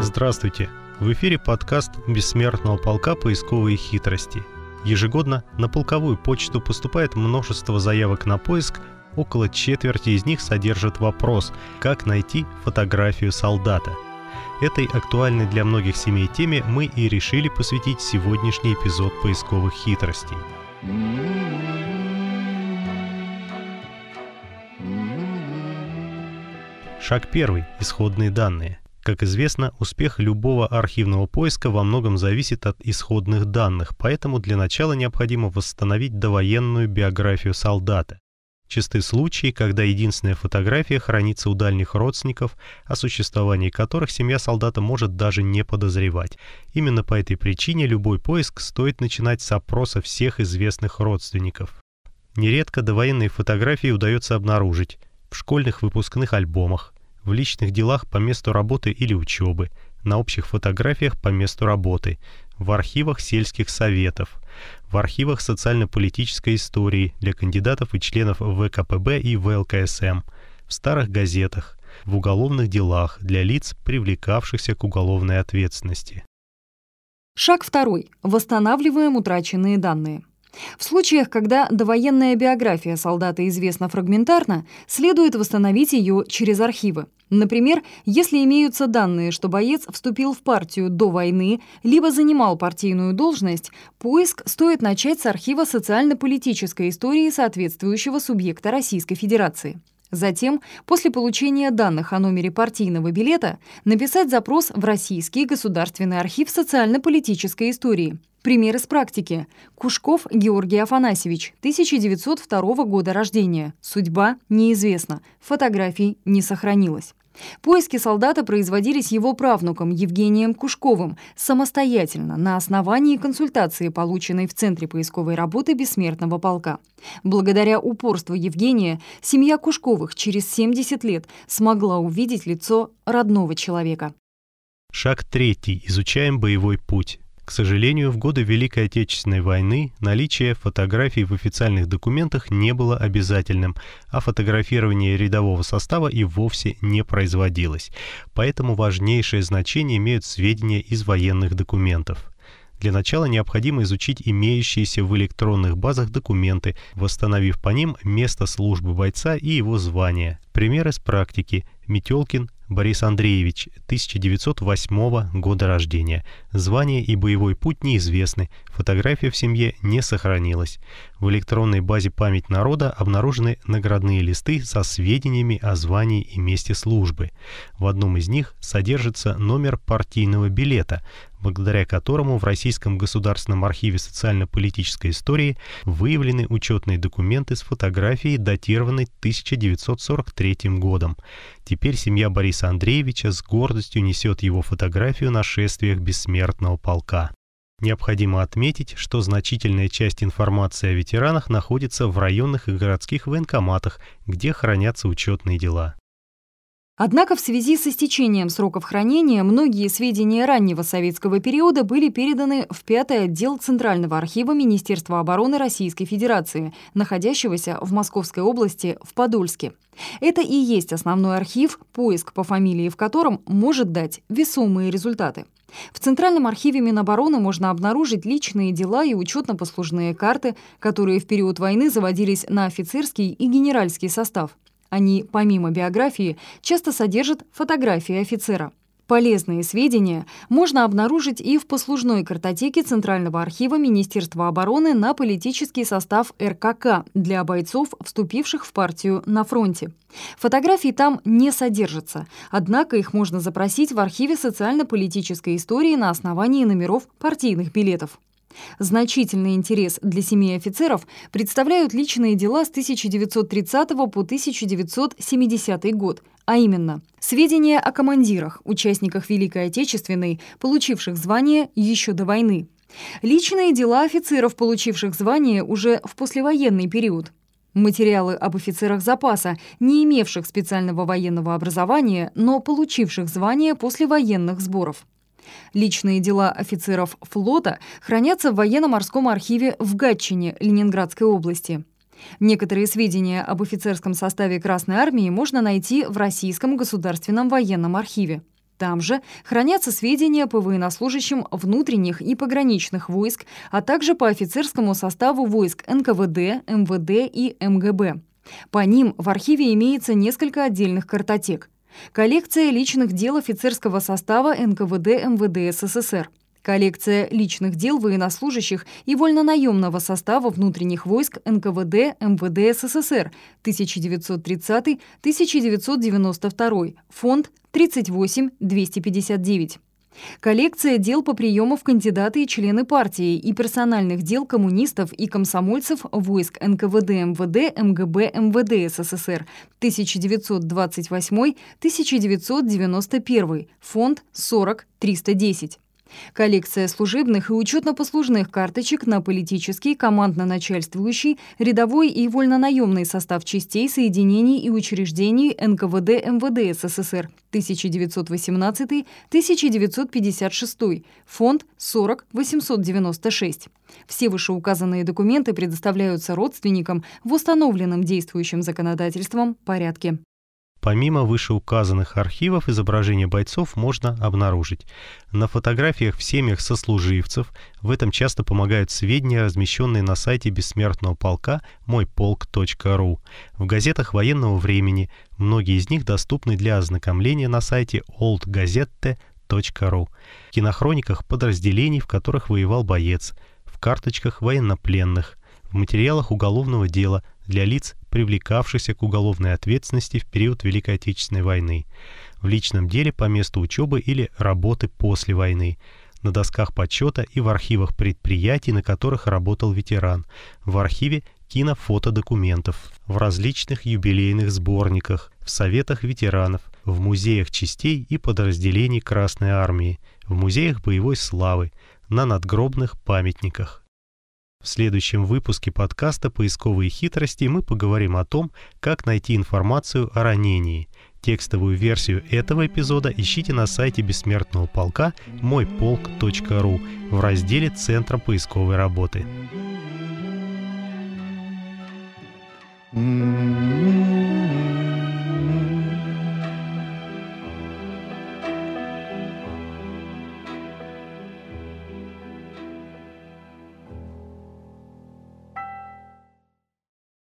Здравствуйте! В эфире подкаст «Бессмертного полка. Поисковые хитрости». Ежегодно на полковую почту поступает множество заявок на поиск, около четверти из них содержат вопрос «Как найти фотографию солдата?». Этой актуальной для многих семей теме мы и решили посвятить сегодняшний эпизод поисковых хитростей. Шаг первый. Исходные данные. Как известно, успех любого архивного поиска во многом зависит от исходных данных, поэтому для начала необходимо восстановить довоенную биографию солдата. Чисты случаи, когда единственная фотография хранится у дальних родственников, о существовании которых семья солдата может даже не подозревать. Именно по этой причине любой поиск стоит начинать с опроса всех известных родственников. Нередко довоенные фотографии удается обнаружить в школьных выпускных альбомах, в личных делах по месту работы или учебы, на общих фотографиях по месту работы, в архивах сельских советов, в архивах социально-политической истории для кандидатов и членов ВКПБ и ВЛКСМ, в старых газетах, в уголовных делах для лиц, привлекавшихся к уголовной ответственности. Шаг второй. Восстанавливаем утраченные данные. В случаях, когда довоенная биография солдата известна фрагментарно, следует восстановить ее через архивы. Например, если имеются данные, что боец вступил в партию до войны, либо занимал партийную должность, поиск стоит начать с архива социально-политической истории соответствующего субъекта Российской Федерации. Затем, после получения данных о номере партийного билета, написать запрос в Российский государственный архив социально-политической истории. Пример из практики. Кушков Георгий Афанасьевич, 1902 года рождения. Судьба неизвестна. Фотографий не сохранилось. Поиски солдата производились его правнуком Евгением Кушковым самостоятельно на основании консультации, полученной в Центре поисковой работы Бессмертного полка. Благодаря упорству Евгения, семья Кушковых через 70 лет смогла увидеть лицо родного человека. Шаг третий. Изучаем боевой путь. К сожалению, в годы Великой Отечественной войны наличие фотографий в официальных документах не было обязательным, а фотографирование рядового состава и вовсе не производилось. Поэтому важнейшее значение имеют сведения из военных документов. Для начала необходимо изучить имеющиеся в электронных базах документы, восстановив по ним место службы бойца и его звание. Пример из практики. Метелкин Борис Андреевич, 1908 года рождения. Звание и боевой путь неизвестны, фотография в семье не сохранилась. В электронной базе «Память народа» обнаружены наградные листы со сведениями о звании и месте службы. В одном из них содержится номер партийного билета, благодаря которому в Российском государственном архиве социально-политической истории выявлены учетные документы с фотографией, датированной 1943 годом. Теперь семья Бориса Андреевича с гордостью несет его фотографию на шествиях бессмертного полка. Необходимо отметить, что значительная часть информации о ветеранах находится в районных и городских военкоматах, где хранятся учетные дела. Однако в связи с истечением сроков хранения многие сведения раннего советского периода были переданы в пятый отдел Центрального архива Министерства обороны Российской Федерации, находящегося в Московской области в Подольске. Это и есть основной архив, поиск по фамилии в котором может дать весомые результаты. В Центральном архиве Минобороны можно обнаружить личные дела и учетно-послужные карты, которые в период войны заводились на офицерский и генеральский состав. Они, помимо биографии, часто содержат фотографии офицера. Полезные сведения можно обнаружить и в послужной картотеке Центрального архива Министерства обороны на политический состав РКК для бойцов, вступивших в партию на фронте. Фотографий там не содержатся, однако их можно запросить в архиве социально-политической истории на основании номеров партийных билетов. Значительный интерес для семей офицеров представляют личные дела с 1930 по 1970 год, а именно сведения о командирах, участниках Великой Отечественной, получивших звание еще до войны, личные дела офицеров, получивших звание уже в послевоенный период, Материалы об офицерах запаса, не имевших специального военного образования, но получивших звание после военных сборов. Личные дела офицеров флота хранятся в военно-морском архиве в Гатчине Ленинградской области. Некоторые сведения об офицерском составе Красной Армии можно найти в Российском государственном военном архиве. Там же хранятся сведения по военнослужащим внутренних и пограничных войск, а также по офицерскому составу войск НКВД, МВД и МГБ. По ним в архиве имеется несколько отдельных картотек. Коллекция личных дел офицерского состава НКВД МВД СССР. Коллекция личных дел военнослужащих и вольнонаемного состава внутренних войск НКВД МВД СССР 1930-1992. Фонд 38259. Коллекция дел по приему в кандидаты и члены партии и персональных дел коммунистов и комсомольцев войск НКВД МВД МГБ МВД СССР 1928-1991. Фонд 40 310. Коллекция служебных и учетно-послужных карточек на политический, командно-начальствующий, рядовой и вольнонаемный состав частей, соединений и учреждений НКВД МВД СССР 1918-1956, фонд 40 896. Все вышеуказанные документы предоставляются родственникам в установленном действующим законодательством порядке. Помимо вышеуказанных архивов изображения бойцов можно обнаружить. На фотографиях в семьях сослуживцев в этом часто помогают сведения, размещенные на сайте бессмертного полка мойполк.ру. В газетах военного времени многие из них доступны для ознакомления на сайте oldgazette.ru. В кинохрониках подразделений, в которых воевал боец, в карточках военнопленных, в материалах уголовного дела для лиц, привлекавшихся к уголовной ответственности в период Великой Отечественной войны, в личном деле по месту учебы или работы после войны, на досках подсчета и в архивах предприятий, на которых работал ветеран, в архиве кинофотодокументов, в различных юбилейных сборниках, в советах ветеранов, в музеях частей и подразделений Красной Армии, в музеях боевой славы, на надгробных памятниках. В следующем выпуске подкаста «Поисковые хитрости» мы поговорим о том, как найти информацию о ранении. Текстовую версию этого эпизода ищите на сайте Бессмертного полка мойполк.ру в разделе Центра поисковой работы. Mm-hmm.